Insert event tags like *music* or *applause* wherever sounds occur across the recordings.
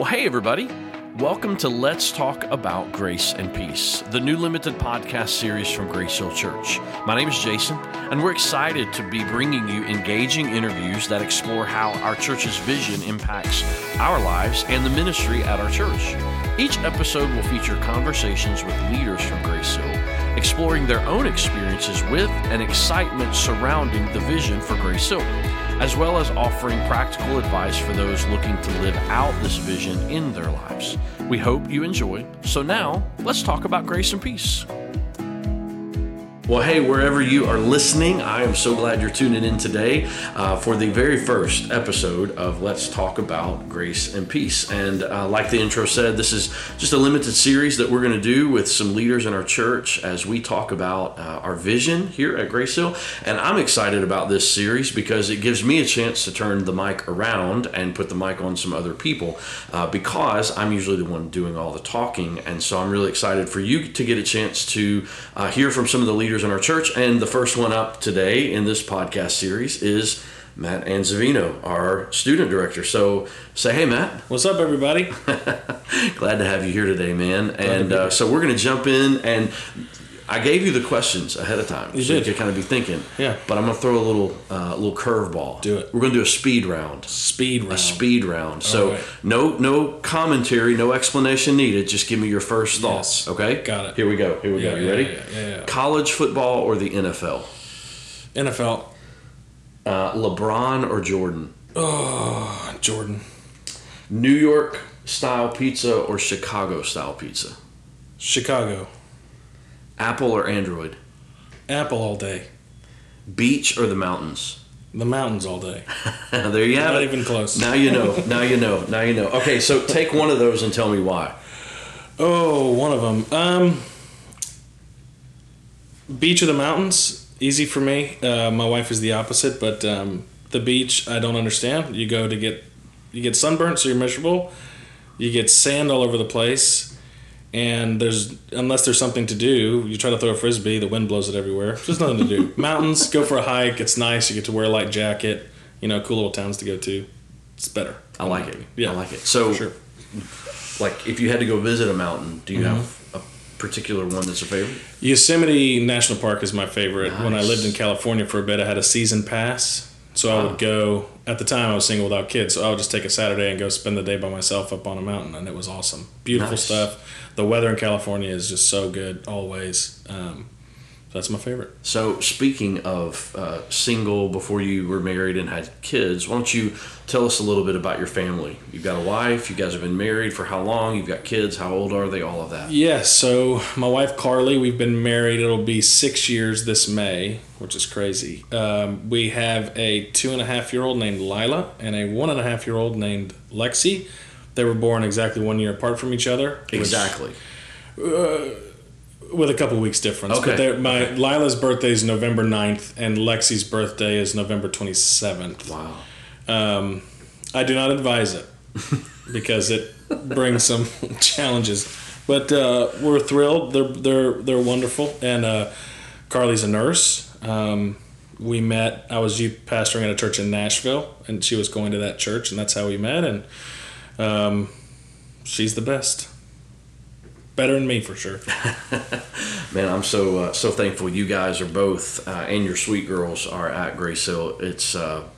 Well, hey, everybody. Welcome to Let's Talk About Grace and Peace, the new limited podcast series from Grace Hill Church. My name is Jason, and we're excited to be bringing you engaging interviews that explore how our church's vision impacts our lives and the ministry at our church. Each episode will feature conversations with leaders from Grace Hill, exploring their own experiences with and excitement surrounding the vision for Grace Hill as well as offering practical advice for those looking to live out this vision in their lives. We hope you enjoy. So now, let's talk about grace and peace. Well, hey, wherever you are listening, I am so glad you're tuning in today uh, for the very first episode of Let's Talk About Grace and Peace. And uh, like the intro said, this is just a limited series that we're going to do with some leaders in our church as we talk about uh, our vision here at Grace Hill. And I'm excited about this series because it gives me a chance to turn the mic around and put the mic on some other people uh, because I'm usually the one doing all the talking. And so I'm really excited for you to get a chance to uh, hear from some of the leaders leaders in our church. And the first one up today in this podcast series is Matt Anzavino, our student director. So say hey, Matt. What's up, everybody? *laughs* Glad to have you here today, man. and uh, so we're going to jump in and. I gave you the questions ahead of time, you so did. you could kind of be thinking. Yeah. But I'm gonna throw a little, uh, little curveball. Do it. We're gonna do a speed round. Speed round. A speed round. So right. no, no commentary, no explanation needed. Just give me your first thoughts. Yes. Okay. Got it. Here we go. Here we Yeah, go. You yeah, ready? yeah. College football or the NFL? NFL. Uh, LeBron or Jordan? Oh, Jordan. New York style pizza or Chicago style pizza? Chicago. Apple or Android? Apple all day. Beach or the mountains? The mountains all day. *laughs* there you have Not it. even close. Now you know. Now you know. Now you know. Okay, so take one of those and tell me why. Oh, one of them. Um, beach or the mountains? Easy for me. Uh, my wife is the opposite, but um, the beach I don't understand. You go to get you get sunburnt, so you're miserable. You get sand all over the place, and there's unless there's something to do, you try to throw a frisbee. The wind blows it everywhere. There's nothing to do. *laughs* Mountains, go for a hike. It's nice. You get to wear a light jacket. You know, cool little towns to go to. It's better. I like it. Yeah. I like it. So, Sure. like, if you had to go visit a mountain, do you Mm-hmm. have a particular one that's a favorite? Yosemite National Park is my favorite. When I lived in California for a bit, I had a season pass. So I would go, at the time I was single without kids, so I would just take a Saturday and go spend the day by myself up on a mountain, and it was awesome. Beautiful Nice. stuff. The weather in California is just so good always. Um, that's my favorite. So, speaking of uh, single before you were married and had kids, why don't you tell us a little bit about your family? You've got a wife, you guys have been married for how long? You've got kids, how old are they? All of that. Yeah, so my wife Carly, we've been married. It'll be six years this May, which is crazy. Um, we have a two and a half year old named Lila and a one and a half year old named Lexi. They were born exactly one year apart from each other. which- Exactly. With a couple weeks difference. Okay, But they're- my Lila's birthday is November 9th, and Lexi's birthday is November 27th. Wow. Um, I do not advise it *laughs* because it brings some *laughs* challenges. But uh, we're thrilled. They're they're they're wonderful. And uh, Carly's a nurse. Um, we met. I was youth pastoring at a church in Nashville, and she was going to that church, and that's how we met. And um, she's the best. Better than me for sure. *laughs* Man, I'm so uh, so thankful you guys are both uh, and your sweet girls are at Grace Hill. It's uh,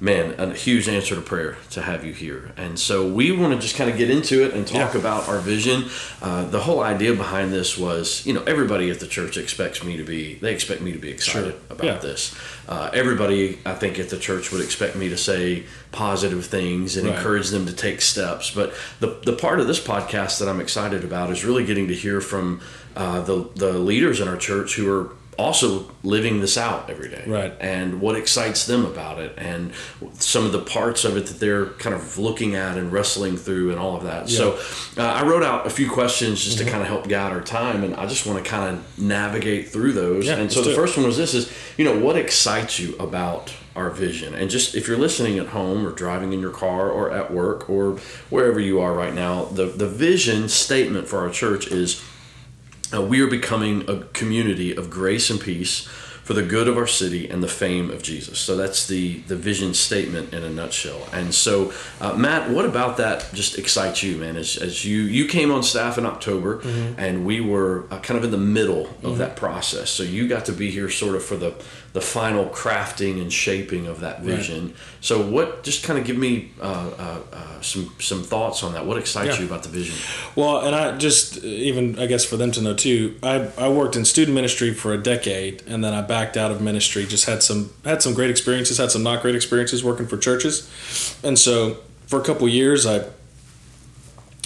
man a huge answer to prayer to have you here, and so we want to just kind of get into it and talk Yeah. about our vision. Uh, the whole idea behind this was, you know, everybody at the church expects me to be they expect me to be excited Sure. about Yeah. this. Uh, everybody, I think, at the church would expect me to say positive things and Right. encourage them to take steps. But the the part of this podcast that I'm excited about is really getting to hear from uh, the the leaders in our church who are also living this out every day. Right. and what excites them about it and some of the parts of it that they're kind of looking at and wrestling through and all of that. So uh, i wrote out a few questions just Mm-hmm. to kind of help guide our time and i just want to kind of navigate through those. Yeah, and so the first one was this is you know what excites you about our vision? And just if you're listening at home or driving in your car or at work or wherever you are right now the the vision statement for our church is uh, we are becoming a community of grace and peace for the good of our city and the fame of Jesus. So that's the the vision statement in a nutshell. And so, uh, Matt, what about that just excites you, man? As, as you you came on staff in October, mm-hmm. and we were uh, kind of in the middle of mm-hmm. that process. So you got to be here sort of for the the final crafting and shaping of that vision. Right. So, what? Just kind of give me uh, uh, uh, some some thoughts on that. What excites yeah. you about the vision? Well, and I just even I guess for them to know too. I I worked in student ministry for a decade, and then I backed out of ministry. Just had some had some great experiences, had some not great experiences working for churches, and so for a couple years I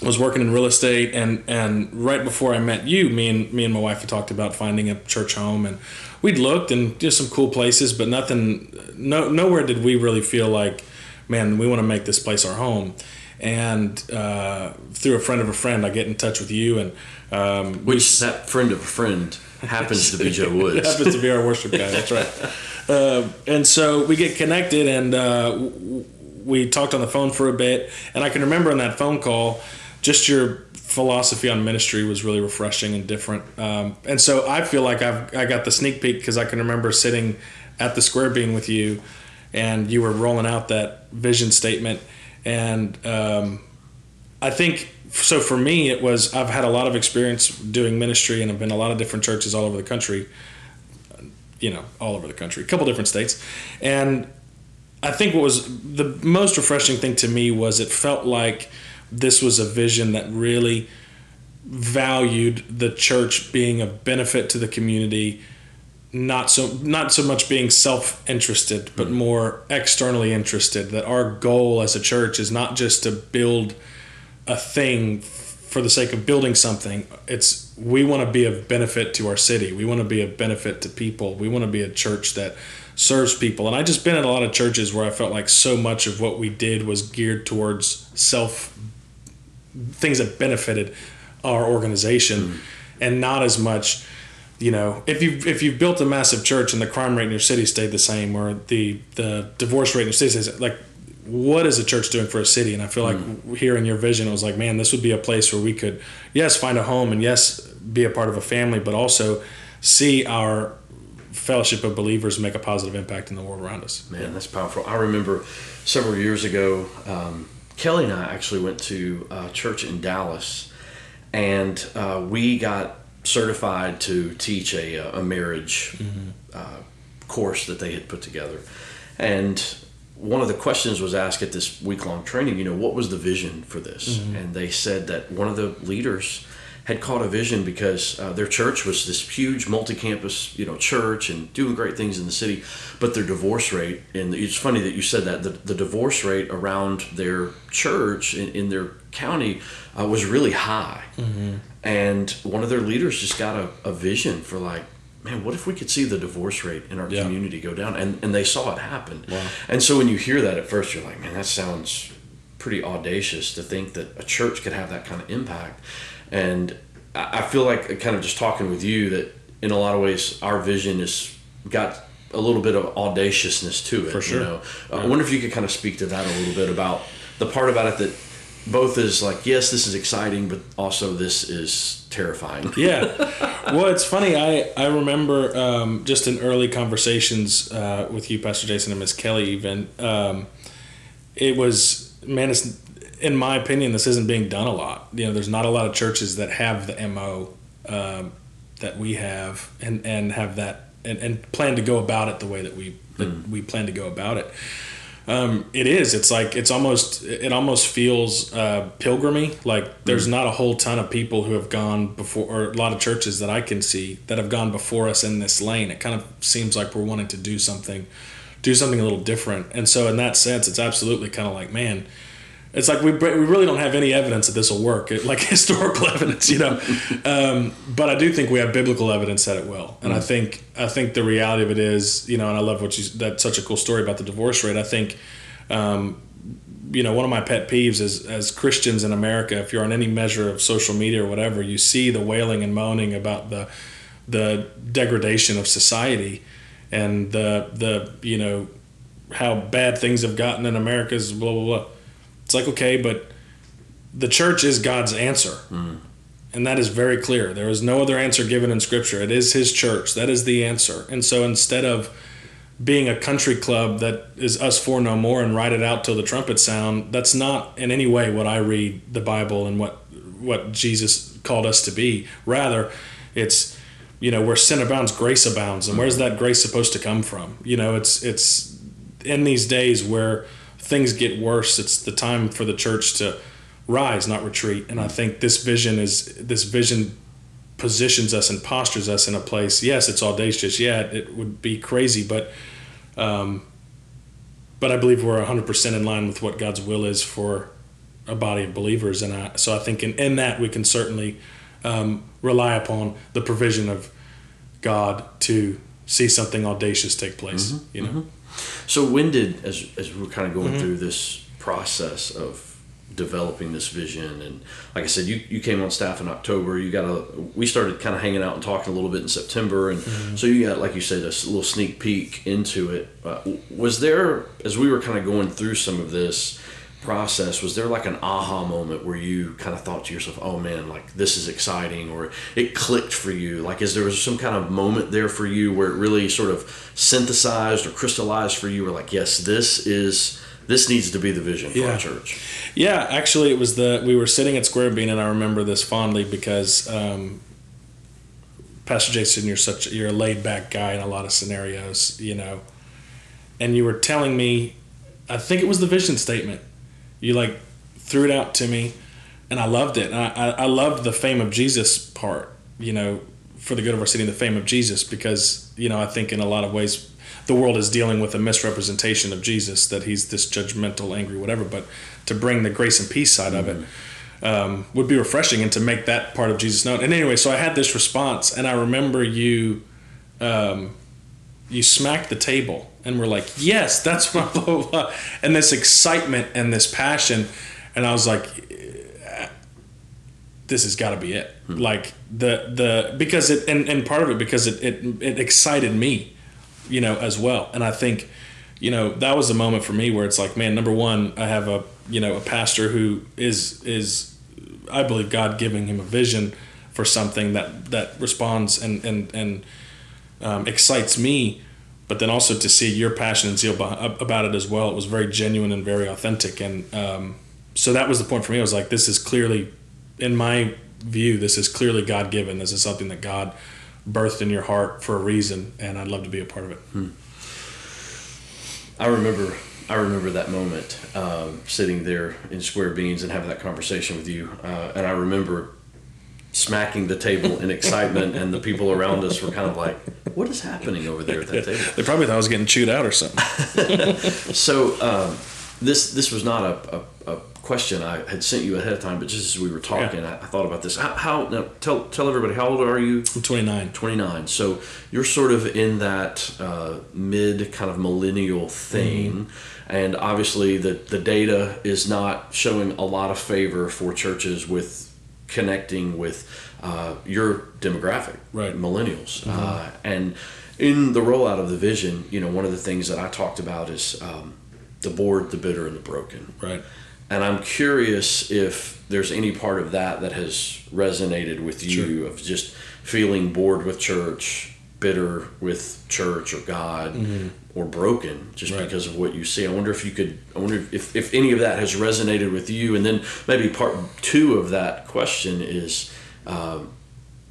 was working in real estate and and right before I met you, me and me and my wife had talked about finding a church home and we'd looked and just some cool places, but nothing. No, nowhere did we really feel like, man, we want to make this place our home. And uh, through a friend of a friend, I get in touch with you, and um, which we, that friend of a friend happens to be Joe *laughs* Woods. happens to be our worship guy. That's right. *laughs* Uh, and so we get connected, and uh, we talked on the phone for a bit. And I can remember in that phone call, just your philosophy on ministry was really refreshing and different. Um, and so I feel like I've I got the sneak peek because I can remember sitting at the Square Bean with you, and you were rolling out that vision statement, and um, I think so. For me, it was I've had a lot of experience doing ministry, and I've been a lot of different churches all over the country. You know, all over the country, a couple different states, and I think what was the most refreshing thing to me was it felt like this was a vision that really valued the church being a benefit to the community not so not so much being self-interested but mm. more externally interested that our goal as a church is not just to build a thing for the sake of building something. It's we want to be of benefit to our city. We want to be of benefit to people. We want to be a church that serves people. And i just been in a lot of churches where i felt like so much of what we did was geared towards self things that benefited our organization mm. and not as much you know if you if you've built a massive church and the crime rate in your city stayed the same or the the divorce rate in your city stays like what is a church doing for a city and i feel like mm. here in your vision it was like man this would be a place where we could yes find a home and yes be a part of a family but also see our fellowship of believers make a positive impact in the world around us man that's powerful i remember several years ago um, Kelly and I actually went to a church in Dallas, and uh, we got certified to teach a, a marriage mm-hmm. uh, course that they had put together. And one of the questions was asked at this week long training, you know, what was the vision for this? Mm-hmm. And they said that one of the leaders had caught a vision because uh, their church was this huge multi-campus, you know, church and doing great things in the city, but their divorce rate and it's funny that you said that the, the divorce rate around their church in, in their county uh, was really high, mm-hmm. and one of their leaders just got a, a vision for like man, what if we could see the divorce rate in our yeah. community go down? And and they saw it happen. Wow. And so when you hear that at first, you're like, man, that sounds pretty audacious to think that a church could have that kind of impact. And I feel like kind of just talking with you that in a lot of ways our vision has got a little bit of audaciousness to it. For sure. You know? yeah. I wonder if you could kind of speak to that a little bit about the part about it that both is like, yes, this is exciting, but also this is terrifying. *laughs* yeah. Well, it's funny. I, I remember um, just in early conversations uh, with you, Pastor Jason, and Miss Kelly, even, um, it was, man, it's in my opinion, this isn't being done a lot. You know, there's not a lot of churches that have the mo um, that we have, and and have that and, and plan to go about it the way that we that mm. we plan to go about it. Um, it is. It's like it's almost. It almost feels uh, pilgrimy. Like there's mm. not a whole ton of people who have gone before, or a lot of churches that I can see that have gone before us in this lane. It kind of seems like we're wanting to do something, do something a little different. And so in that sense, it's absolutely kind of like, man, it's like we, we really don't have any evidence that this will work, it, *laughs* like historical evidence, you know. Um, but I do think we have biblical evidence that it will, and mm-hmm. I think I think the reality of it is, you know, and I love what you. That's such a cool story about the divorce rate. I think, um, you know, one of my pet peeves is as Christians in America, if you're on any measure of social media or whatever, you see the wailing and moaning about the the degradation of society and the the you know how bad things have gotten in America's blah blah blah it's like, okay, but the church is God's answer. Mm. And that is very clear. There is no other answer given in Scripture. It is His church. That is the answer. And so instead of being a country club that is us four no more and ride it out till the trumpet sound, that's not in any way what I read the Bible and what what Jesus called us to be. Rather, it's you know where sin abounds, grace abounds, and where's that grace supposed to come from? You know, it's it's in these days where things get worse. It's the time for the church to rise, not retreat. And I think this vision is this vision positions us and postures us in a place. Yes, it's audacious. Yeah, it would be crazy, but um, but I believe we're 100% in line with what God's will is for a body of believers. And I, so I think in, in that we can certainly um, rely upon the provision of God to see something audacious take place. Mm-hmm, you know. Mm-hmm. So when did, as as we are kind of going Mm-hmm. through this process of developing this vision, and like I said, you you came on staff in October. You got a we started kind of hanging out and talking a little bit in September, and Mm-hmm. so you got like you said a little sneak peek into it. Uh, was there as we were kind of going through some of this process was there like an aha moment where you kind of thought to yourself oh man like this is exciting or it clicked for you like is there was some kind of moment there for you where it really sort of synthesized or crystallized for you or like yes this is this needs to be the vision for Yeah. our church Yeah, actually, it was the we were sitting at Square Bean, and I remember this fondly because um, Pastor Jason, you're such you're a laid back guy in a lot of scenarios, you know, and you were telling me, I think it was the vision statement. You like threw it out to me, and I loved it. And I, I, I loved the fame of Jesus part, you know, for the good of our city, the fame of Jesus, because you know I think in a lot of ways the world is dealing with a misrepresentation of Jesus that he's this judgmental, angry, whatever. But to bring the grace and peace side of it um, would be refreshing, and to make that part of Jesus known. And anyway, so I had this response, and I remember you, um, you smacked the table, and we're like, "Yes, that's what," *laughs* blah, blah, blah. and this excitement and this passion, and I was like, this has got to be it. Like the the because it and, and part of it because it, it it excited me, you know, as well. And I think, you know, that was a moment for me where it's like, man, number one, I have a you know a pastor who is is I believe God giving him a vision for something that that responds and and and um, excites me. But then also to see your passion and zeal about it as well, it was very genuine and very authentic. And um, so that was the point for me. I was like, this is clearly in my view, this is clearly God given. This is something that God birthed in your heart for a reason, and I'd love to be a part of it. I remember I remember that moment um, sitting there in Square Beans and having that conversation with you, uh, and I remember smacking the table in excitement, and the people around us were kind of like, "What is happening over there at that table?" They probably thought I was getting chewed out or something. *laughs* So um, this this was not a, a, a question I had sent you ahead of time, but just as we were talking, I, I thought about this. How, how now, tell tell everybody how old are you? I'm 29. 29. So you're sort of in that uh, mid kind of millennial thing. And obviously, the, the data is not showing a lot of favor for churches with connecting with uh, your demographic, Right. millennials. Uh, and in the rollout of the vision, you know, one of the things that I talked about is um, the bored, the bitter, and the broken. Right. And I'm curious if there's any part of that that has resonated with you of just feeling bored with church, bitter with church or God, or broken just Right. because of what you see. I wonder if you could, I wonder if, if any of that has resonated with you. And then maybe part two of that question is um,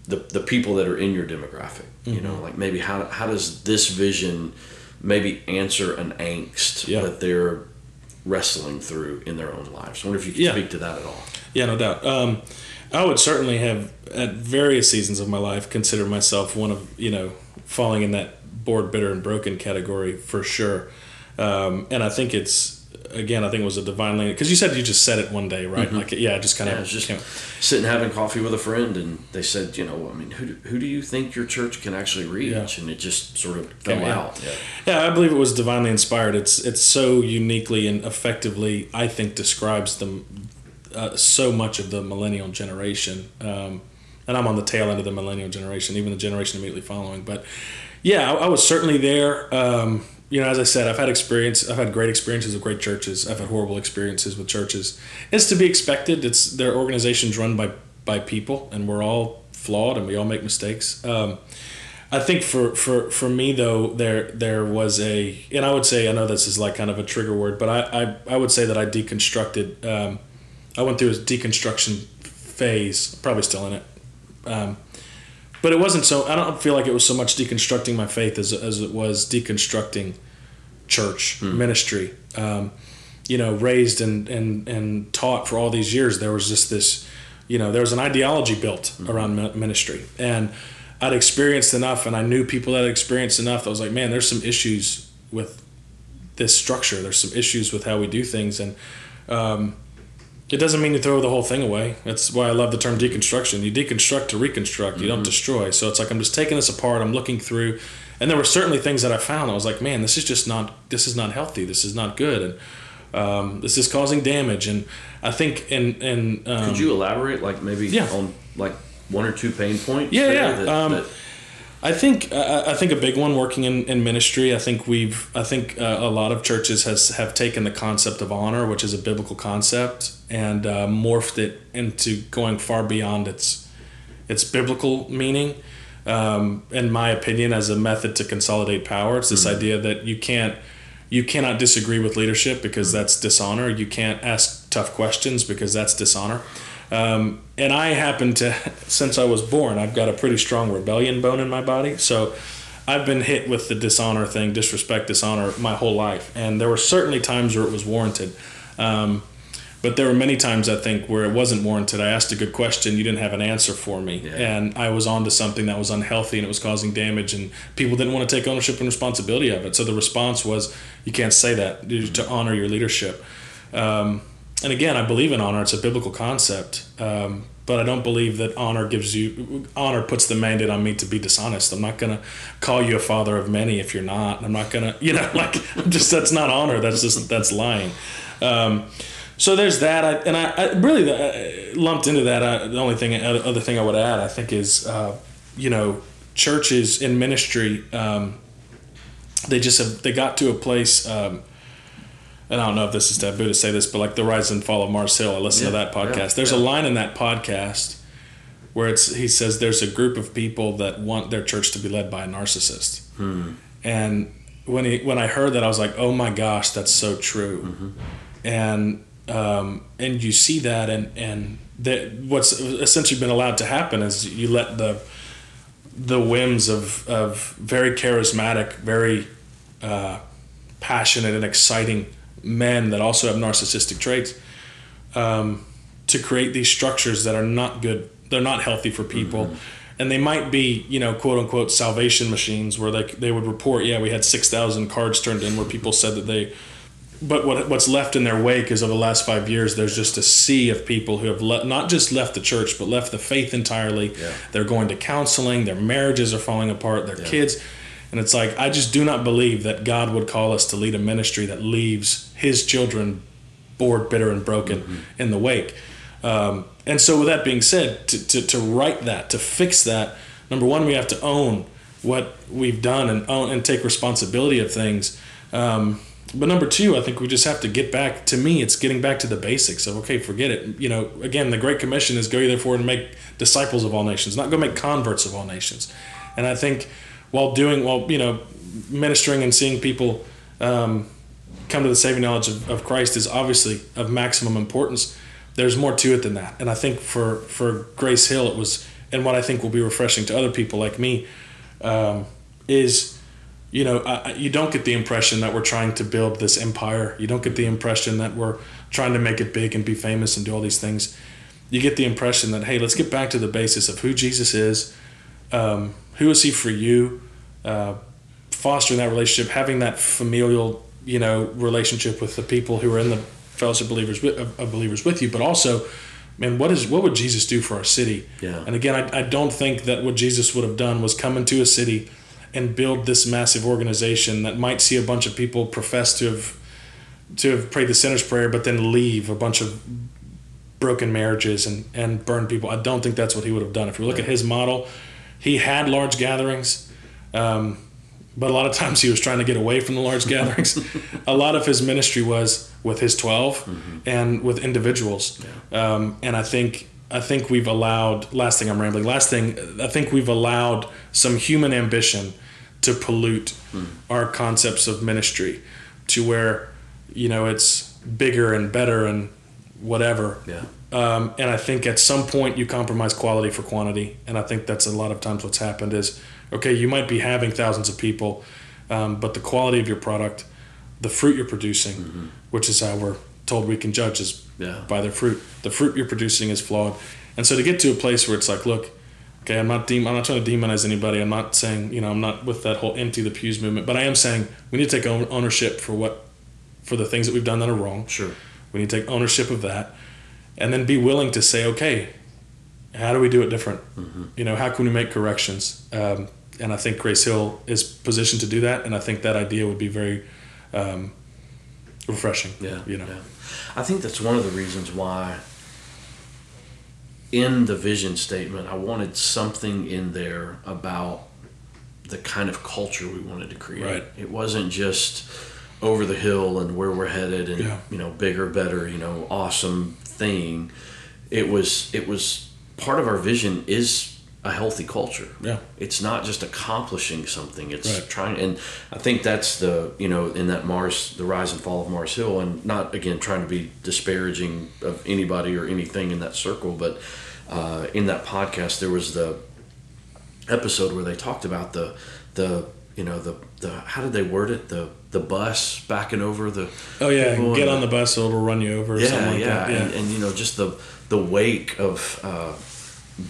the, the people that are in your demographic. You know, like maybe how, how does this vision maybe answer an angst Yeah. that they're wrestling through in their own lives. I wonder if you could Yeah. speak to that at all. Yeah, no doubt. Um, I would certainly have, at various seasons of my life, considered myself one of, you know, falling in that bored, bitter, and broken category for sure. Um, and I think it's, again, I think it was a divine lane. Because you said you just said it one day, right? Like, yeah, it just kind Yeah, of I just came- sitting having coffee with a friend, and they said, you know, I mean, who do, who do you think your church can actually reach? Yeah. And it just sort of fell Yeah. out. Yeah. Yeah, I believe it was divinely inspired. It's it's so uniquely and effectively, I think, describes them uh, so much of the millennial generation. Um, and I'm on the tail end of the millennial generation, even the generation immediately following. But yeah, I, I was certainly there. Um, you know, as I said, I've had experience. I've had great experiences with great churches. I've had horrible experiences with churches. It's to be expected. It's their organizations run by by people, and we're all flawed, and we all make mistakes. Um, I think for, for, for me though there there was a and I would say I know this is like kind of a trigger word but I I, I would say that I deconstructed um, I went through a deconstruction phase probably still in it um, but it wasn't so I don't feel like it was so much deconstructing my faith as, as it was deconstructing church ministry um, you know raised and, and and taught for all these years there was just this you know there was an ideology built around ministry and I'd experienced enough and I knew people that had experienced enough. I was like, man, there's some issues with this structure. There's some issues with how we do things. And um, it doesn't mean you throw the whole thing away. That's why I love the term deconstruction. You deconstruct to reconstruct, you don't destroy. So it's like I'm just taking this apart, I'm looking through. And there were certainly things that I found. I was like, man, this is just not, this is not healthy. This is not good. And um, this is causing damage. And I think, in, and um, Could you elaborate, like maybe Yeah. on like one or two pain points? Yeah, yeah. that- Um, that- I think I I think a big one working in, in ministry. I think we've I think uh, a lot of churches has have taken the concept of honor, which is a biblical concept, and uh, morphed it into going far beyond its its biblical meaning. Um, in my opinion, as a method to consolidate power, it's this idea that you can't you cannot disagree with leadership because that's dishonor. You can't ask tough questions because that's dishonor. Um, and I happen to, *laughs* since I was born, I've got a pretty strong rebellion bone in my body. So I've been hit with the dishonor thing, disrespect, dishonor my whole life. And there were certainly times where it was warranted. Um, but there were many times I think where it wasn't warranted. I asked a good question, you didn't have an answer for me, Yeah. and I was onto something that was unhealthy and it was causing damage, and people didn't want to take ownership and responsibility of it. So the response was, you can't say that to honor your leadership. Um, and again, I believe in honor; it's a biblical concept. Um, but I don't believe that honor gives you honor puts the mandate on me to be dishonest. I'm not gonna call you a father of many if you're not. I'm not gonna, *laughs* you know, like just that's not honor. That's just that's lying. Um, so there's that, I, and I, I really uh, lumped into that. I, the only thing, other thing I would add, I think, is uh, you know, churches in ministry, um, they just have they got to a place. Um, and I don't know if this is taboo to say this, but like the rise and fall of Mars Hill, I listened to that podcast. yeah, There's a line in that podcast where it's he says there's a group of people that want their church to be led by a narcissist. Hmm. And when he when I heard that, I was like, oh my gosh, that's so true. Mm-hmm. And um, and you see that, and and that what's essentially been allowed to happen is you let the the whims of of very charismatic, very uh, passionate and exciting men that also have narcissistic traits um, to create these structures that are not good. They're not healthy for people. And they might be, you know, quote unquote salvation machines where they, they would report, yeah, we had 6,000 cards turned in where people said that they, but what, what's left in their wake is over the last five years, there's just a sea of people who have le- not just left the church, but left the faith entirely. Yeah. They're going to counseling, their marriages are falling apart, their Yeah. kids. And it's like, I just do not believe that God would call us to lead a ministry that leaves his children bored, bitter, and broken in the wake. Um, and so, with that being said, to, to, to right that, to fix that, number one, we have to own what we've done and own and take responsibility of things. Um, but number two, I think we just have to get back. To me, it's getting back to the basics of okay, forget it. You know, again, the Great Commission is go therefore and make disciples of all nations, not go make converts of all nations. And I think while doing, while you know, ministering and seeing people um, come to the saving knowledge of, of Christ is obviously of maximum importance. There's more to it than that, and I think for for Grace Hill, it was, and what I think will be refreshing to other people like me, um, is, you know, you don't get the impression that we're trying to build this empire. You don't get the impression that we're trying to make it big and be famous and do all these things. You get the impression that hey, let's get back to the basis of who Jesus is, um, who is he for you, uh, fostering that relationship, having that familial, you know, relationship with the people who are in the fellowship believers with, of, believers with you, but also, man, what is what would Jesus do for our city? Yeah. And again, I, I don't think that what Jesus would have done was come into a city and build this massive organization that might see a bunch of people profess to have to have prayed the sinner's prayer, but then leave a bunch of broken marriages and, and burn people. I don't think that's what he would have done. If you look at his model, he had large gatherings, um, but a lot of times he was trying to get away from the large *laughs* gatherings. a lot of his ministry was with his 12 and with individuals. Um, and I think I think we've allowed. Last thing I'm rambling. Last thing I think we've allowed some human ambition to pollute Hmm. our concepts of ministry, to where you know it's bigger and better and whatever. Yeah. Um, and I think at some point you compromise quality for quantity, and I think that's a lot of times what's happened is okay, you might be having thousands of people, um, but the quality of your product, the fruit you're producing, which is how we're told we can judge is Yeah. by their fruit. The fruit you're producing is flawed, and so to get to a place where it's like, look, okay, I'm not dem- I'm not trying to demonize anybody. I'm not saying you know I'm not with that whole empty the pews movement, but I am saying we need to take ownership for what for the things that we've done that are wrong. Sure. We need to take ownership of that, and then be willing to say, okay, how do we do it different? Mm-hmm. You know, how can we make corrections? Um, and I think Grace Hill is positioned to do that, and I think that idea would be very um, refreshing. Yeah. you know, yeah. I think that's one of the reasons why in the vision statement I wanted something in there about the kind of culture we wanted to create. Right. It wasn't just over the hill and where we're headed and Yeah. you know bigger better you know awesome thing it was it was part of our vision is a healthy culture Yeah. it's not just accomplishing something it's Right. trying and i think that's the you know in that mars the rise and fall of mars hill and not again trying to be disparaging of anybody or anything in that circle but uh, in that podcast there was the episode where they talked about the the you know the the how did they word it the the bus backing over the Oh yeah, get on the bus so it'll run you over. Yeah like yeah. that. And, and you know just the the wake of uh,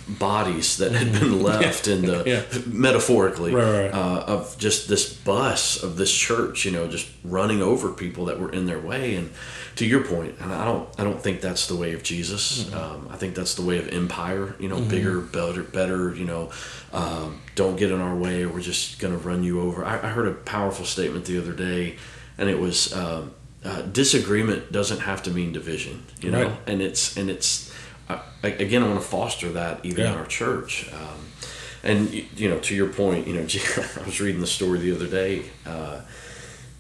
bodies that had been *laughs* left in the Yeah. metaphorically Right, right. Uh, of just this bus of this church you know just running over people that were in their way and to your point and i don't i don't think that's the way of jesus Mm-hmm. um, i think that's the way of empire you know bigger better better you know um, don't get in our way or we're just going to run you over I, I heard a powerful statement the other day and it was um, uh, disagreement doesn't have to mean division you know Right. and it's and it's uh, again i want to foster that even in our church. Um, and you know to your point you know *laughs* i was reading the story the other day uh,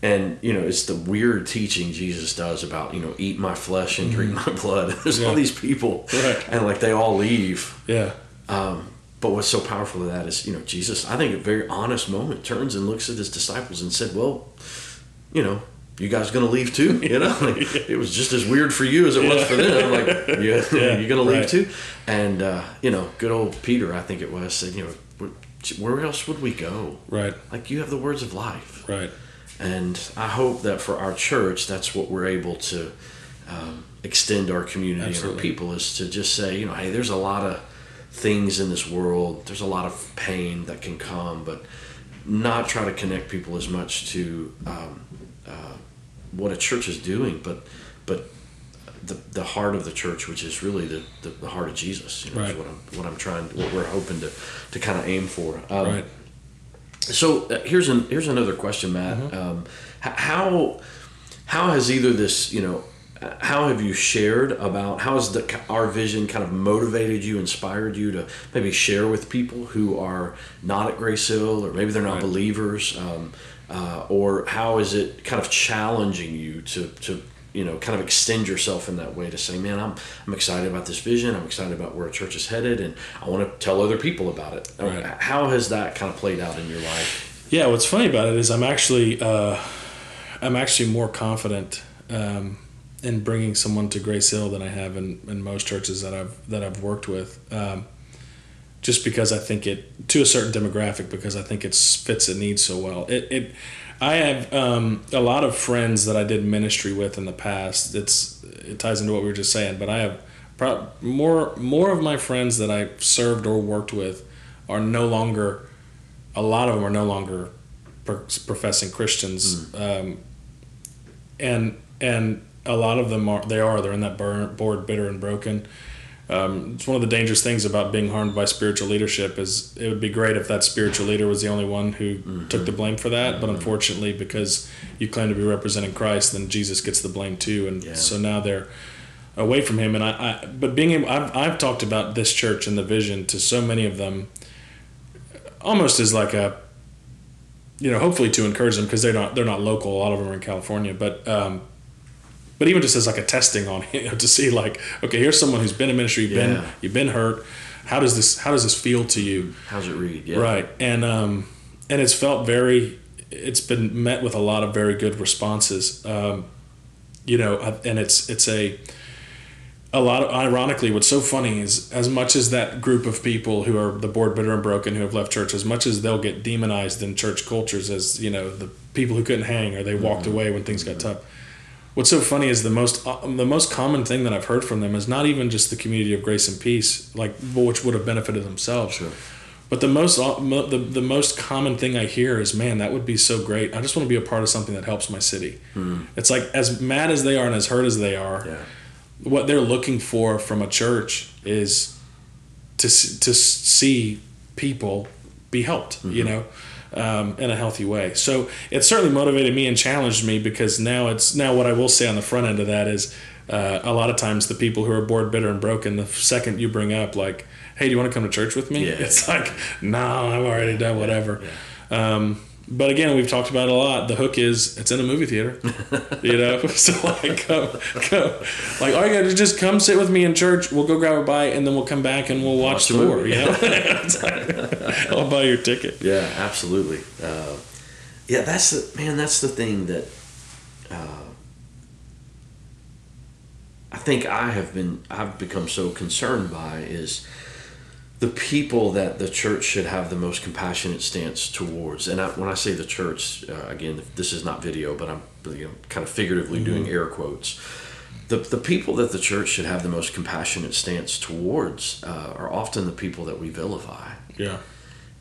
and you know it's the weird teaching jesus does about you know eat my flesh and drink my blood. *laughs* There's all Mm-hmm. These people Right. and like they all leave. Yeah, um, but what's so powerful of that is, you know, Jesus, I think, a very honest moment, turns and looks at his disciples and said, Well, you know, you guys going to leave too? *laughs* You know, like, it was just as weird for you as it was for them. Like, *laughs* yeah, Yeah, you're going to leave right. too? And, uh, you know, good old Peter, I think it was, said, You know, where, else would we go? right, Like, you have the words of life. right. And I hope that for our church, that's what we're able to um, extend our community and our people is to just say, you know, hey, there's a lot of things in this world, there's a lot of pain that can come, but not try to connect people as much to um, uh, what a church is doing, but but the, the heart of the church, which is really the, the, the heart of Jesus, you know, is what I'm what I'm trying, what we're hoping to to kind of aim for. Um, Right. so uh, here's an here's another question, Matt. Um, how how has either this you know how have you shared about how has the our vision kind of motivated you, inspired you to maybe share with people who are not at Grace Hill or maybe they're not Right. believers, um, uh, or how is it kind of challenging you to to you know kind of extend yourself in that way to say, man, I'm I'm excited about this vision. I'm excited about where a church is headed, and I want to tell other people about it. Right. How has that kind of played out in your life? Yeah, what's funny about it is I'm actually uh, I'm actually more confident um, in bringing someone to Grace Hill than I have in, in most churches that I've that I've worked with. Um, just because I think it to a certain demographic because I think it fits a need so well. It, it I have um, a lot of friends that I did ministry with in the past. It's it ties into what we were just saying, but I have pro- more more of my friends that I served or worked with are no longer. A lot of them are no longer pro- professing Christians, um, and and a lot of them are they are they're in that burn, bored, bitter, and broken. Um, it's one of the dangerous things about being harmed by spiritual leadership is it would be great if that spiritual leader was the only one who took the blame for that, but unfortunately, because you claim to be representing Christ, then Jesus gets the blame too, and Yeah. so now they're away from Him. And I, I but being able, I've I've talked about this church and the vision to so many of them, almost as like a, you know, hopefully to encourage them because they're not they're not local. A lot of them are in California, but um, but even just as like a testing on you *laughs* know, to see like, okay, here's someone who's been in ministry, you've been Yeah. you've been hurt. How does this how does this feel to you? How's it read? Yeah. Right. And um and it's felt very it's been met with a lot of very good responses. Um you know, and it's it's a a lot of ironically what's so funny is as much as that group of people who are the bored bitter and broken who have left church as much as they'll get demonized in church cultures as you know the people who couldn't hang or they walked away when things got tough what's so funny is the most uh, the most common thing that i've heard from them is not even just the community of grace and peace like which would have benefited themselves Sure. but the most uh, the, the most common thing I hear is, "Man, that would be so great. I just want to be a part of something that helps my city." It's like as mad as they are and as hurt as they are, Yeah. what they're looking for from a church is to to see people be helped, you know, um, in a healthy way. So it certainly motivated me and challenged me because now it's now what I will say on the front end of that is uh, a lot of times the people who are bored, bitter, and broken, the second you bring up like, "Hey, do you want to come to church with me?" Yeah. It's like, "No, I've already done whatever." Um, but again, we've talked about it a lot. The hook is it's in a movie theater, *laughs* you know. *laughs* So like, go, go, like all you got to just come sit with me in church. We'll go grab a bite, and then we'll come back and we'll watch, Watch the the movie. You know, like, *laughs* I'll buy your ticket. Yeah, absolutely. Uh, yeah, that's the man. That's the thing that uh, I think I have been. I've become so concerned by is the people that the church should have the most compassionate stance towards. And I, when I say the church, uh, again, this is not video, but I'm you know, kind of figuratively doing air quotes. The, the people that the church should have the most compassionate stance towards uh, are often the people that we vilify. Yeah,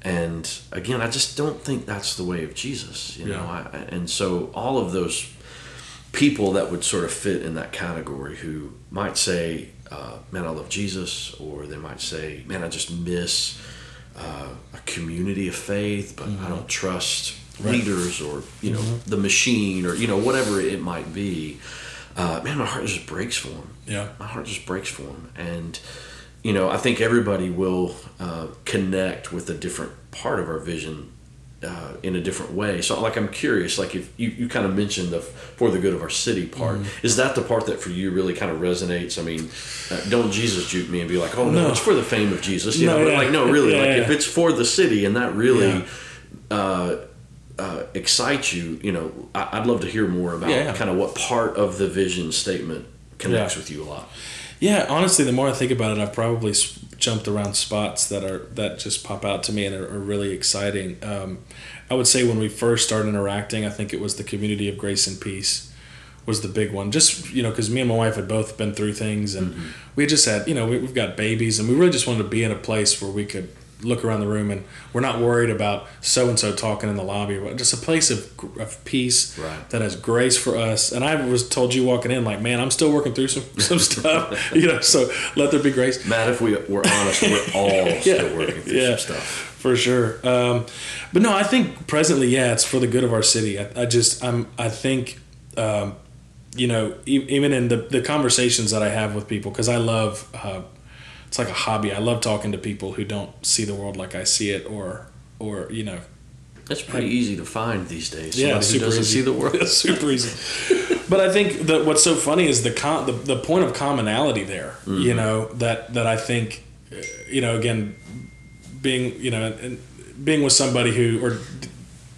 And again, I just don't think that's the way of Jesus, you know. I, and so all of those people that would sort of fit in that category who might say, uh, "Man, I love Jesus," or they might say, "Man, I just miss uh, a community of faith, but I don't trust Right. leaders or you know the machine or you know whatever it might be." Uh, man, my heart just breaks for them yeah, my heart just breaks for him and you know i think everybody will uh, connect with a different part of our vision uh, in a different way so like i'm curious like if you, you kind of mentioned the for the good of our city part Mm-hmm. is that the part that for you really kind of resonates i mean uh, don't jesus juke me and be like oh no, No. it's for the fame of jesus you No, know but yeah. like no really Yeah, like yeah. if it's for the city and that really uh, uh, excites you you know I, i'd love to hear more about kind of what part of the vision statement connects with you a lot yeah. Honestly, the more I think about it, I've probably s- jumped around spots that are that just pop out to me and are, are really exciting. Um, I would say when we first started interacting, I think it was the community of grace and peace was the big one. Just you know, because me and my wife had both been through things, and we had just had you know we, we've got babies, and we really just wanted to be in a place where we could look around the room and we're not worried about so and so talking in the lobby, but just a place of, of peace Right. that has grace for us. And I was told you walking in, like, man, I'm still working through some *laughs* some stuff, you know. So let there be grace. Matt, if we were honest, we're *laughs* all still working through yeah, some stuff. for sure. Um, but no, I think presently, yeah, it's for the good of our city. I, I just, I'm, I think, um, you know, e- even in the the conversations that I have with people, because I love, uh, it's like a hobby. I love talking to people who don't see the world like I see it, or, or you know, That's pretty easy to find these days. Somebody yeah, who super doesn't easy. see the world. *laughs* super easy. But I think that what's so funny is the con the, the point of commonality there. Mm-hmm. You know that that I think, uh, you know, again, being you know, and being with somebody who or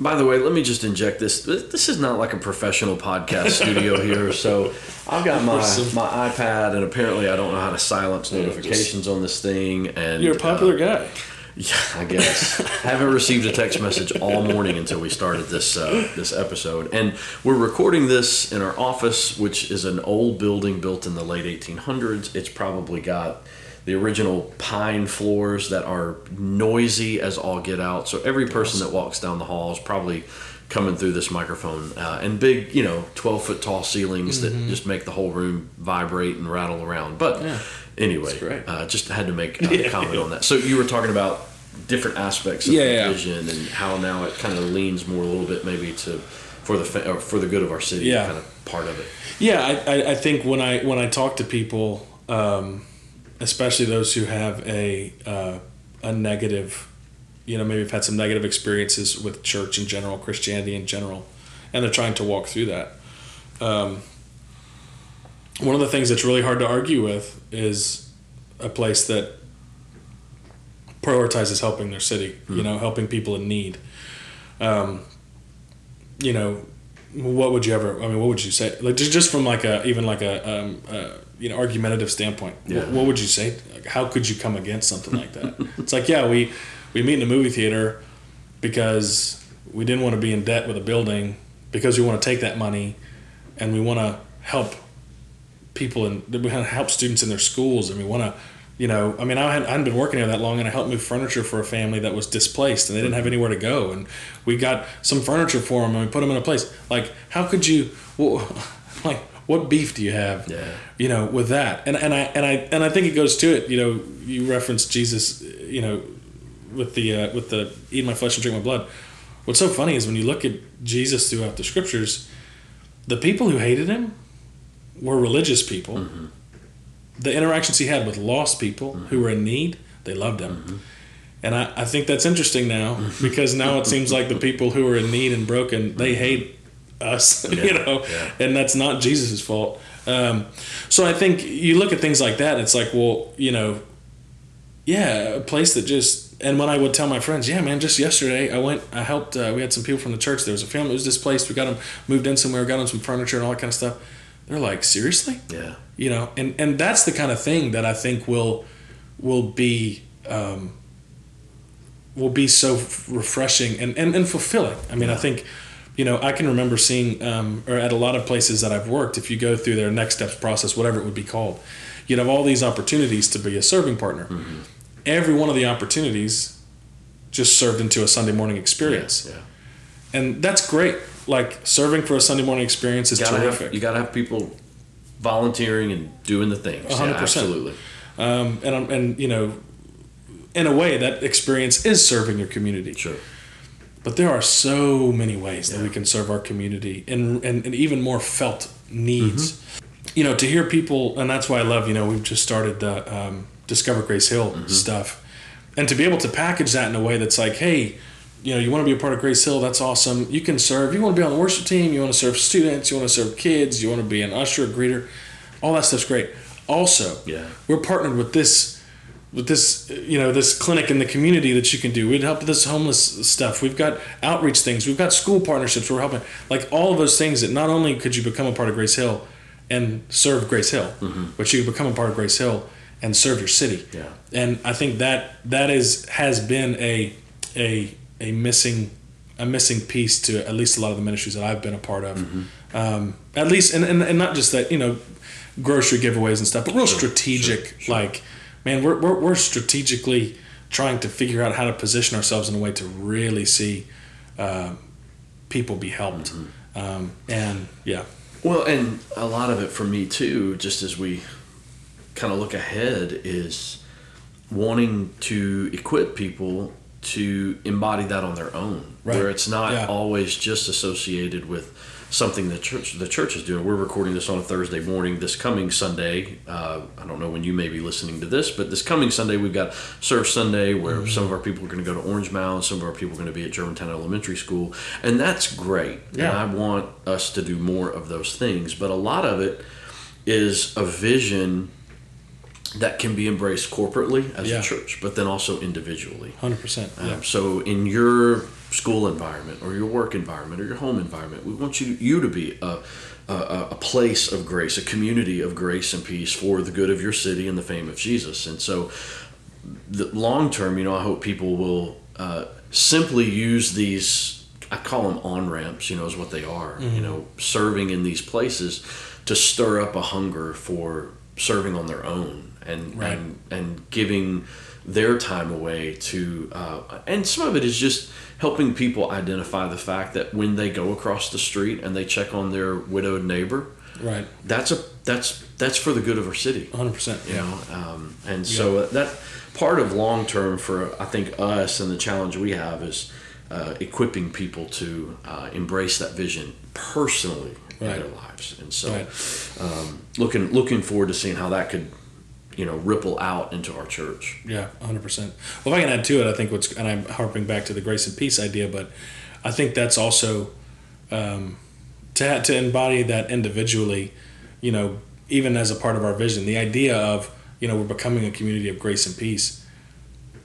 By the way, let me just inject this. This is not like a professional podcast *laughs* studio here, so I've got my my iPad, and apparently I don't know how to silence notifications on this thing. And you're a popular uh, guy. *laughs* Yeah, I guess. I *laughs* Haven't received a text message all morning until we started this uh, this episode, and we're recording this in our office, which is an old building built in the late 1800s. It's probably got the original pine floors that are noisy as all get out. So every person that walks down the hall is probably coming through this microphone, uh, and big, you know, 12 foot tall ceilings that just make the whole room vibrate and rattle around. But Mm-hmm. Yeah. anyway, uh, just had to make *laughs* a comment on that. So you were talking about different aspects of Yeah, the yeah. vision and how now it kind of leans more a little bit maybe to for the or for the good of our city Yeah. kind of part of it. Yeah, I, I, I think when I when I talk to people, um, especially those who have a uh, a negative, you know, maybe have had some negative experiences with church in general, Christianity in general, and they're trying to walk through that. Um, one of the things that's really hard to argue with is a place that prioritizes helping their city. Mm-hmm. You know, helping people in need. Um, you know, what would you ever? I mean, what would you say? Like just just from like a even like a, um, a you know argumentative standpoint. Yeah. What, what, would you say? Like, how could you come against something like that? it's like yeah, we we meet in a movie theater because we didn't want to be in debt with a building because we want to take that money and we want to help people and we want to help students in their schools and we want to you know, I mean, I hadn't, I hadn't, been working here that long, and I helped move furniture for a family that was displaced, and they didn't have anywhere to go, and we got some furniture for them, and we put them in a place. Like, how could you, well, *laughs* like, what beef do you have, yeah. you know, with that? And and I and I and I think it goes to it. You know, you referenced Jesus, you know, with the uh, with the eat my flesh and drink my blood. What's so funny is when you look at Jesus throughout the scriptures, the people who hated him were religious people. Mm-hmm the interactions he had with lost people mm-hmm. who were in need, they loved him. Mm-hmm. And I, I think that's interesting now *laughs* because now it seems like the people who are in need and broken, they mm-hmm. hate us, *laughs* yeah, you know, yeah. and that's not Jesus' fault. Um, so I think you look at things like that, it's like, well, you know, yeah, a place that just, and when I would tell my friends, yeah, man, just yesterday I went, I helped, uh, we had some people from the church, there was a family that was displaced, we got them moved in somewhere, got them some furniture and all that kind of stuff. They're like, seriously? Yeah you know and and that's the kind of thing that i think will will be um, will be so refreshing and, and, and fulfilling i mean yeah. i think you know i can remember seeing um, or at a lot of places that i've worked if you go through their next steps process whatever it would be called you'd have all these opportunities to be a serving partner mm-hmm. every one of the opportunities just served into a sunday morning experience yeah, yeah. and that's great like serving for a sunday morning experience is you terrific have, you got to have people volunteering and doing the things. 100%. Yeah, absolutely. Um, and and you know, in a way, that experience is serving your community. Sure. But there are so many ways yeah. that we can serve our community and, and, and even more felt needs. Mm-hmm. You know, to hear people, and that's why I love, you know, we've just started the um, Discover Grace Hill mm-hmm. stuff. And to be able to package that in a way that's like, hey, you know, you want to be a part of Grace Hill, that's awesome. You can serve. You want to be on the worship team, you want to serve students, you want to serve kids, you want to be an usher, a greeter. All that stuff's great. Also, yeah. we're partnered with this with this you know this clinic in the community that you can do we'd help with this homeless stuff we've got outreach things we've got school partnerships we're helping like all of those things that not only could you become a part of grace hill and serve grace hill mm-hmm. but you become a part of grace hill and serve your city yeah and i think that that is has been a a a missing a missing piece to at least a lot of the ministries that I've been a part of. Mm-hmm. Um, at least, and, and, and not just that, you know, grocery giveaways and stuff, but real sure, strategic. Sure, sure. Like, man, we're, we're, we're strategically trying to figure out how to position ourselves in a way to really see uh, people be helped. Mm-hmm. Um, and yeah. Well, and a lot of it for me too, just as we kind of look ahead, is wanting to equip people to embody that on their own, right. where it's not yeah. always just associated with something the church the church is doing. We're recording this on a Thursday morning. This coming Sunday, uh, I don't know when you may be listening to this, but this coming Sunday we've got Serve Sunday, where mm-hmm. some of our people are going to go to Orange Mound, some of our people are going to be at Germantown Elementary School, and that's great. Yeah. And I want us to do more of those things, but a lot of it is a vision that can be embraced corporately as yeah. a church, but then also individually. Hundred percent. Um, so in your school environment, or your work environment, or your home environment, we want you you to be a, a, a place of grace, a community of grace and peace for the good of your city and the fame of Jesus. And so, the long term, you know, I hope people will uh, simply use these. I call them on ramps. You know, is what they are. Mm-hmm. You know, serving in these places to stir up a hunger for serving on their own and right. and and giving their time away to uh, and some of it is just helping people identify the fact that when they go across the street and they check on their widowed neighbor right that's a that's that's for the good of our city 100% you know um, and yeah. so that part of long term for i think us and the challenge we have is uh, equipping people to uh, embrace that vision personally right. in their lives and so right. um, looking looking forward to seeing how that could you know ripple out into our church. Yeah, hundred percent. Well, if I can add to it, I think what's and I'm harping back to the grace and peace idea, but I think that's also um, to to embody that individually. You know, even as a part of our vision, the idea of you know we're becoming a community of grace and peace.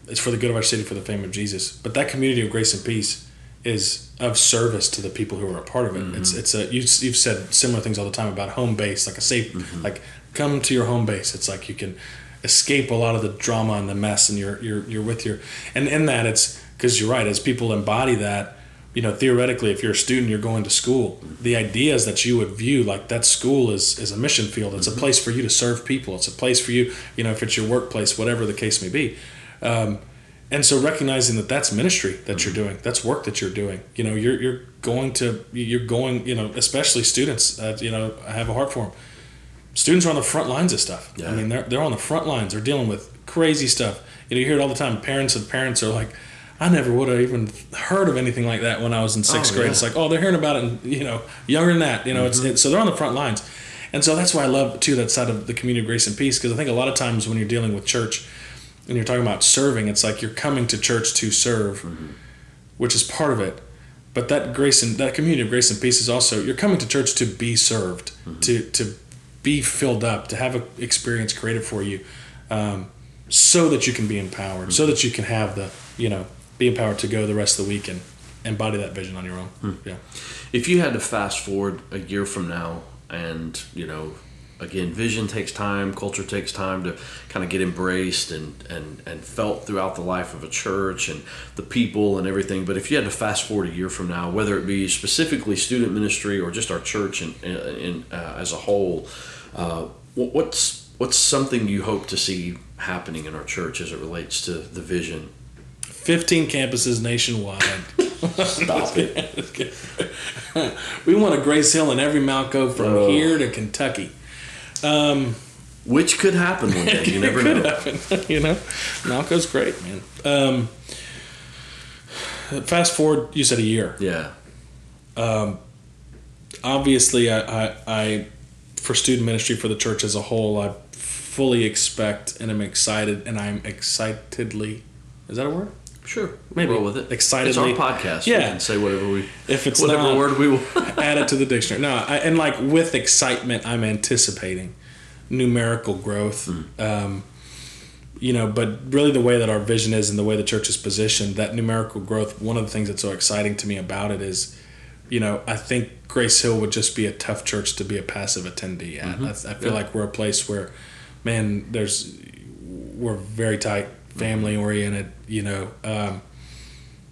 It's for the good of our city, for the fame of Jesus. But that community of grace and peace is of service to the people who are a part of it. Mm-hmm. It's it's a you, you've said similar things all the time about home base, like a safe, mm-hmm. like come to your home base. It's like you can escape a lot of the drama and the mess, and you're you're you're with your and in that it's because you're right. As people embody that, you know, theoretically, if you're a student, you're going to school. The idea is that you would view like that school is is a mission field. It's mm-hmm. a place for you to serve people. It's a place for you, you know, if it's your workplace, whatever the case may be. Um, and so recognizing that that's ministry that you're doing that's work that you're doing. You know you're, you're going to you're going you know especially students that you know i have a heart for them students are on the front lines of stuff. Yeah. i mean they're, they're on the front lines. They're dealing with crazy stuff. You know you hear it all the time. Parents and parents are like i never would have even heard of anything like that when i was in sixth oh, grade yeah. it's like oh they're hearing about it and you know younger than that. You know mm-hmm. it's, so they're on the front lines. And so that's why i love too that side of the community of grace and peace because i think a lot of times when you're dealing with church and you're talking about serving, it's like you're coming to church to serve, mm-hmm. which is part of it. But that grace and that community of grace and peace is also you're coming to church to be served, mm-hmm. to to be filled up, to have an experience created for you, um, so that you can be empowered, mm-hmm. so that you can have the you know be empowered to go the rest of the week and embody that vision on your own. Hmm. Yeah. If you had to fast forward a year from now, and you know again, vision takes time, culture takes time to kind of get embraced and, and, and felt throughout the life of a church and the people and everything. But if you had to fast forward a year from now, whether it be specifically student ministry or just our church in, in, uh, as a whole, uh, what's, what's something you hope to see happening in our church as it relates to the vision? 15 campuses nationwide. Stop it. *laughs* *laughs* we want a Grace Hill in every Malco from oh. here to Kentucky. Um, Which could happen one day. You *laughs* never know. Happen, *laughs* you know, Malco's great, man. Um, fast forward, you said a year. Yeah. Um, obviously, I, I, I, for student ministry for the church as a whole, I fully expect and I'm excited, and I'm excitedly. Is that a word? Sure, maybe roll with it. Excitedly, it's our podcast. Yeah, we can say whatever we. If it's whatever not, word we will *laughs* add it to the dictionary. No, I, and like with excitement, I'm anticipating numerical growth. Mm. Um, you know, but really the way that our vision is and the way the church is positioned, that numerical growth. One of the things that's so exciting to me about it is, you know, I think Grace Hill would just be a tough church to be a passive attendee at. Mm-hmm. I, I, feel yeah. like we're a place where, man, there's we're very tight family oriented, you know. Um,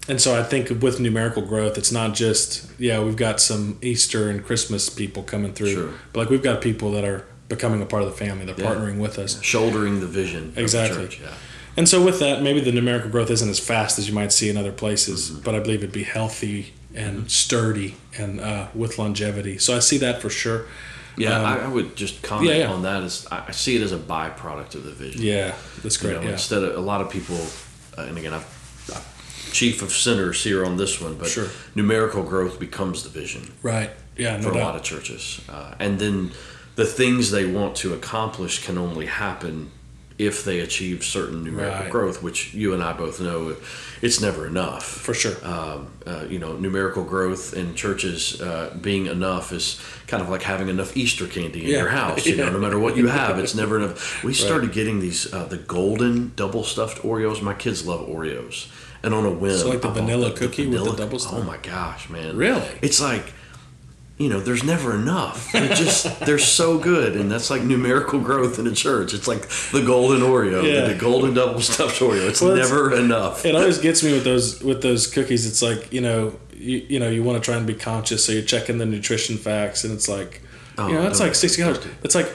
and so I think with numerical growth, it's not just yeah we've got some Easter and Christmas people coming through, sure. but like we've got people that are becoming a part of the family. They're yeah. partnering with us, shouldering the vision. Exactly. The yeah. And so with that, maybe the numerical growth isn't as fast as you might see in other places, mm-hmm. but I believe it'd be healthy and mm-hmm. sturdy and uh, with longevity. So I see that for sure. Yeah, um, I, I, would just comment yeah, yeah. on that as I see it as a byproduct of the vision. Yeah, that's great. You know, yeah. Instead of a lot of people, uh, and again, I've, I'm chief of sinners here on this one, but sure. numerical growth becomes the vision. Right. Yeah. No for doubt. a lot of churches, uh, and then the things they want to accomplish can only happen if they achieve certain numerical right. growth, which you and I both know it's never enough. For sure. Um, uh, you know, numerical growth in churches uh, being enough is kind of like having enough Easter candy in yeah. your house. You yeah. know, no matter what you have, it's never enough. We started right. getting these uh, the golden double stuffed Oreos. My kids love Oreos, and on a whim, so like the vanilla cookie the vanilla, with the double stuff. Oh my gosh, man! Really? It's like you know, there's never enough. They're just *laughs* they're so good, and that's like numerical growth in a church. It's like the golden Oreo, yeah. the golden double stuffed Oreo. It's well, never enough. It always gets me with those with those cookies. It's like you know, you, you know, you want to try and be conscious, so you're checking the nutrition facts, and it's like, oh, you know, it's like sixty dollars. It's like.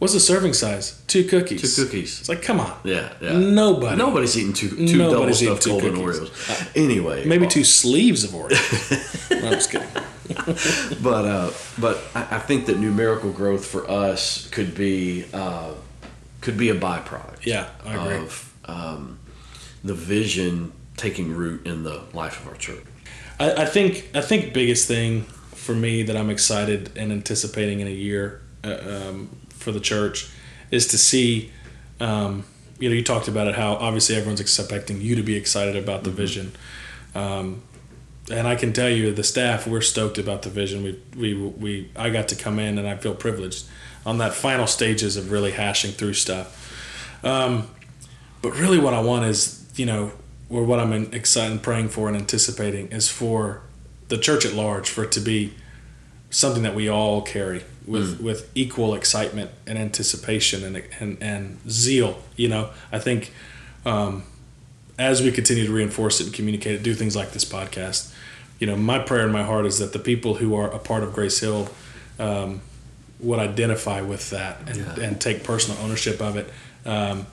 What's the serving size? Two cookies. Two cookies. It's like, come on. Yeah, yeah. Nobody. Nobody's eating two two double stuffed golden cookies. Oreos. Uh, anyway, maybe well. two sleeves of Oreos. *laughs* no, I'm just kidding. *laughs* but uh, but I, I, think that numerical growth for us could be uh, could be a byproduct. Yeah, I agree. Of um, the vision taking root in the life of our church. I, I, think I think biggest thing for me that I'm excited and anticipating in a year uh, um, for the church is to see. Um, you know, you talked about it. How obviously everyone's expecting you to be excited about the mm-hmm. vision. Um, and I can tell you, the staff we're stoked about the vision. We we we I got to come in, and I feel privileged. on that final stages of really hashing through stuff. Um, but really, what I want is, you know, or what I'm excited and praying for and anticipating is for the church at large for it to be something that we all carry with mm. with equal excitement and anticipation and and, and zeal. You know, I think um, as we continue to reinforce it and communicate it, do things like this podcast. You know, my prayer in my heart is that the people who are a part of Grace Hill um, would identify with that and, yeah. and take personal ownership of it. Um,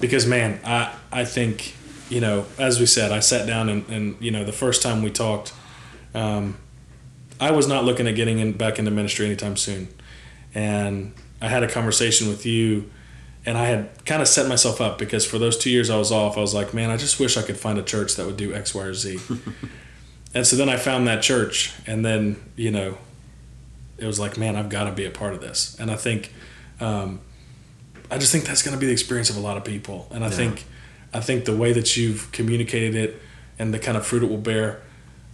because man, I I think you know, as we said, I sat down and, and you know the first time we talked, um, I was not looking at getting in, back into ministry anytime soon, and I had a conversation with you, and I had kind of set myself up because for those two years I was off, I was like, man, I just wish I could find a church that would do X, Y, or Z. *laughs* and so then I found that church, and then you know, it was like, man, I've got to be a part of this, and I think. Um, I just think that's going to be the experience of a lot of people, and I yeah. think, I think the way that you've communicated it and the kind of fruit it will bear,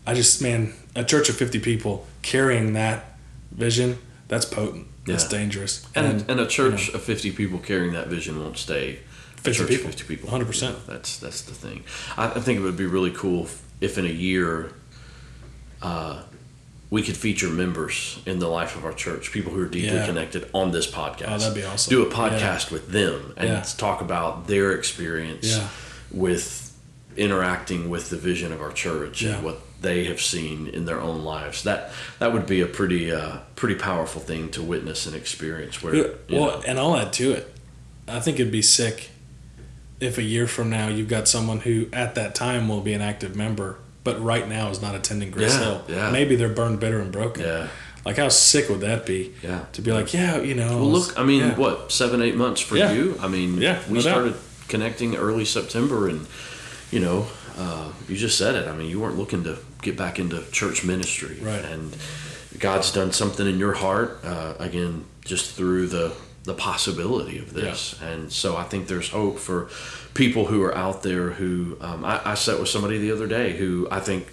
I just man, a church of fifty people carrying that vision, that's potent. That's yeah. dangerous. And, and, and a church you know, of fifty people carrying that vision won't stay. 50 people. 50 people. 100%. You know, that's that's the thing. I, I, think it would be really cool if in a year uh, we could feature members in the life of our church, people who are deeply yeah. connected on this podcast. Oh, that'd be awesome. Do a podcast yeah. with them and yeah. talk about their experience with interacting with the vision of our church and what they have seen in their own lives. That that would be a pretty uh, pretty powerful thing to witness and experience. Where well, know, and I'll add to it. I think it'd be sick if a year from now you've got someone who at that time will be an active member but right now is not attending Grace yeah, Hill. Yeah. Maybe they're burned, bitter, and broken. Yeah. Like how sick would that be? Yeah. To be like, yeah, you know. Well, look, I mean, yeah. what seven, eight months for you? I mean, yeah, we no started doubt. connecting early September, and you know, uh, you just said it. I mean, you weren't looking to get back into church ministry, right? And God's done something in your heart uh, again, just through the the possibility of this. Yeah. And so I think there's hope for people who are out there who um, I, I sat with somebody the other day who I think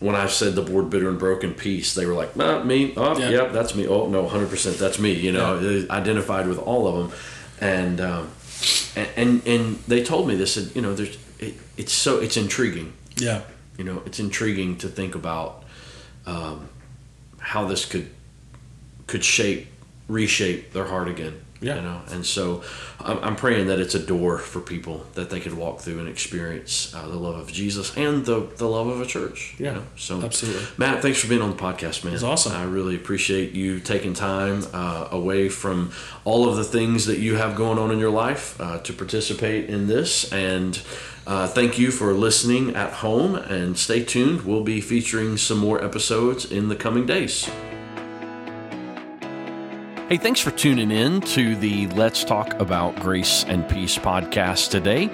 when I said the board bitter and broken piece, they were like, ah, me, oh, yeah. yep, that's me. Oh, no, 100% that's me. You know, yeah. they identified with all of them. And, um, and, and, and, they told me this, and, you know, there's, it's so, it's intriguing. Yeah. You know, it's intriguing to think about um, how this could, could shape, reshape their heart again. Yeah. You know, and so I'm, I'm praying that it's a door for people that they could walk through and experience uh, the love of Jesus and the, the love of a church. Yeah. You know? So, absolutely. Matt, thanks for being on the podcast, man. It's awesome. I really appreciate you taking time uh, away from all of the things that you have going on in your life uh, to participate in this. And uh, thank you for listening at home and stay tuned. We'll be featuring some more episodes in the coming days. Hey, thanks for tuning in to the Let's Talk About Grace and Peace podcast today.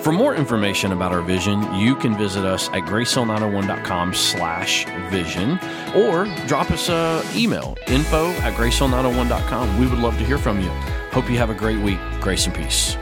For more information about our vision, you can visit us at gracehill901.com slash vision or drop us an email, info at gracehill901.com. We would love to hear from you. Hope you have a great week. Grace and peace.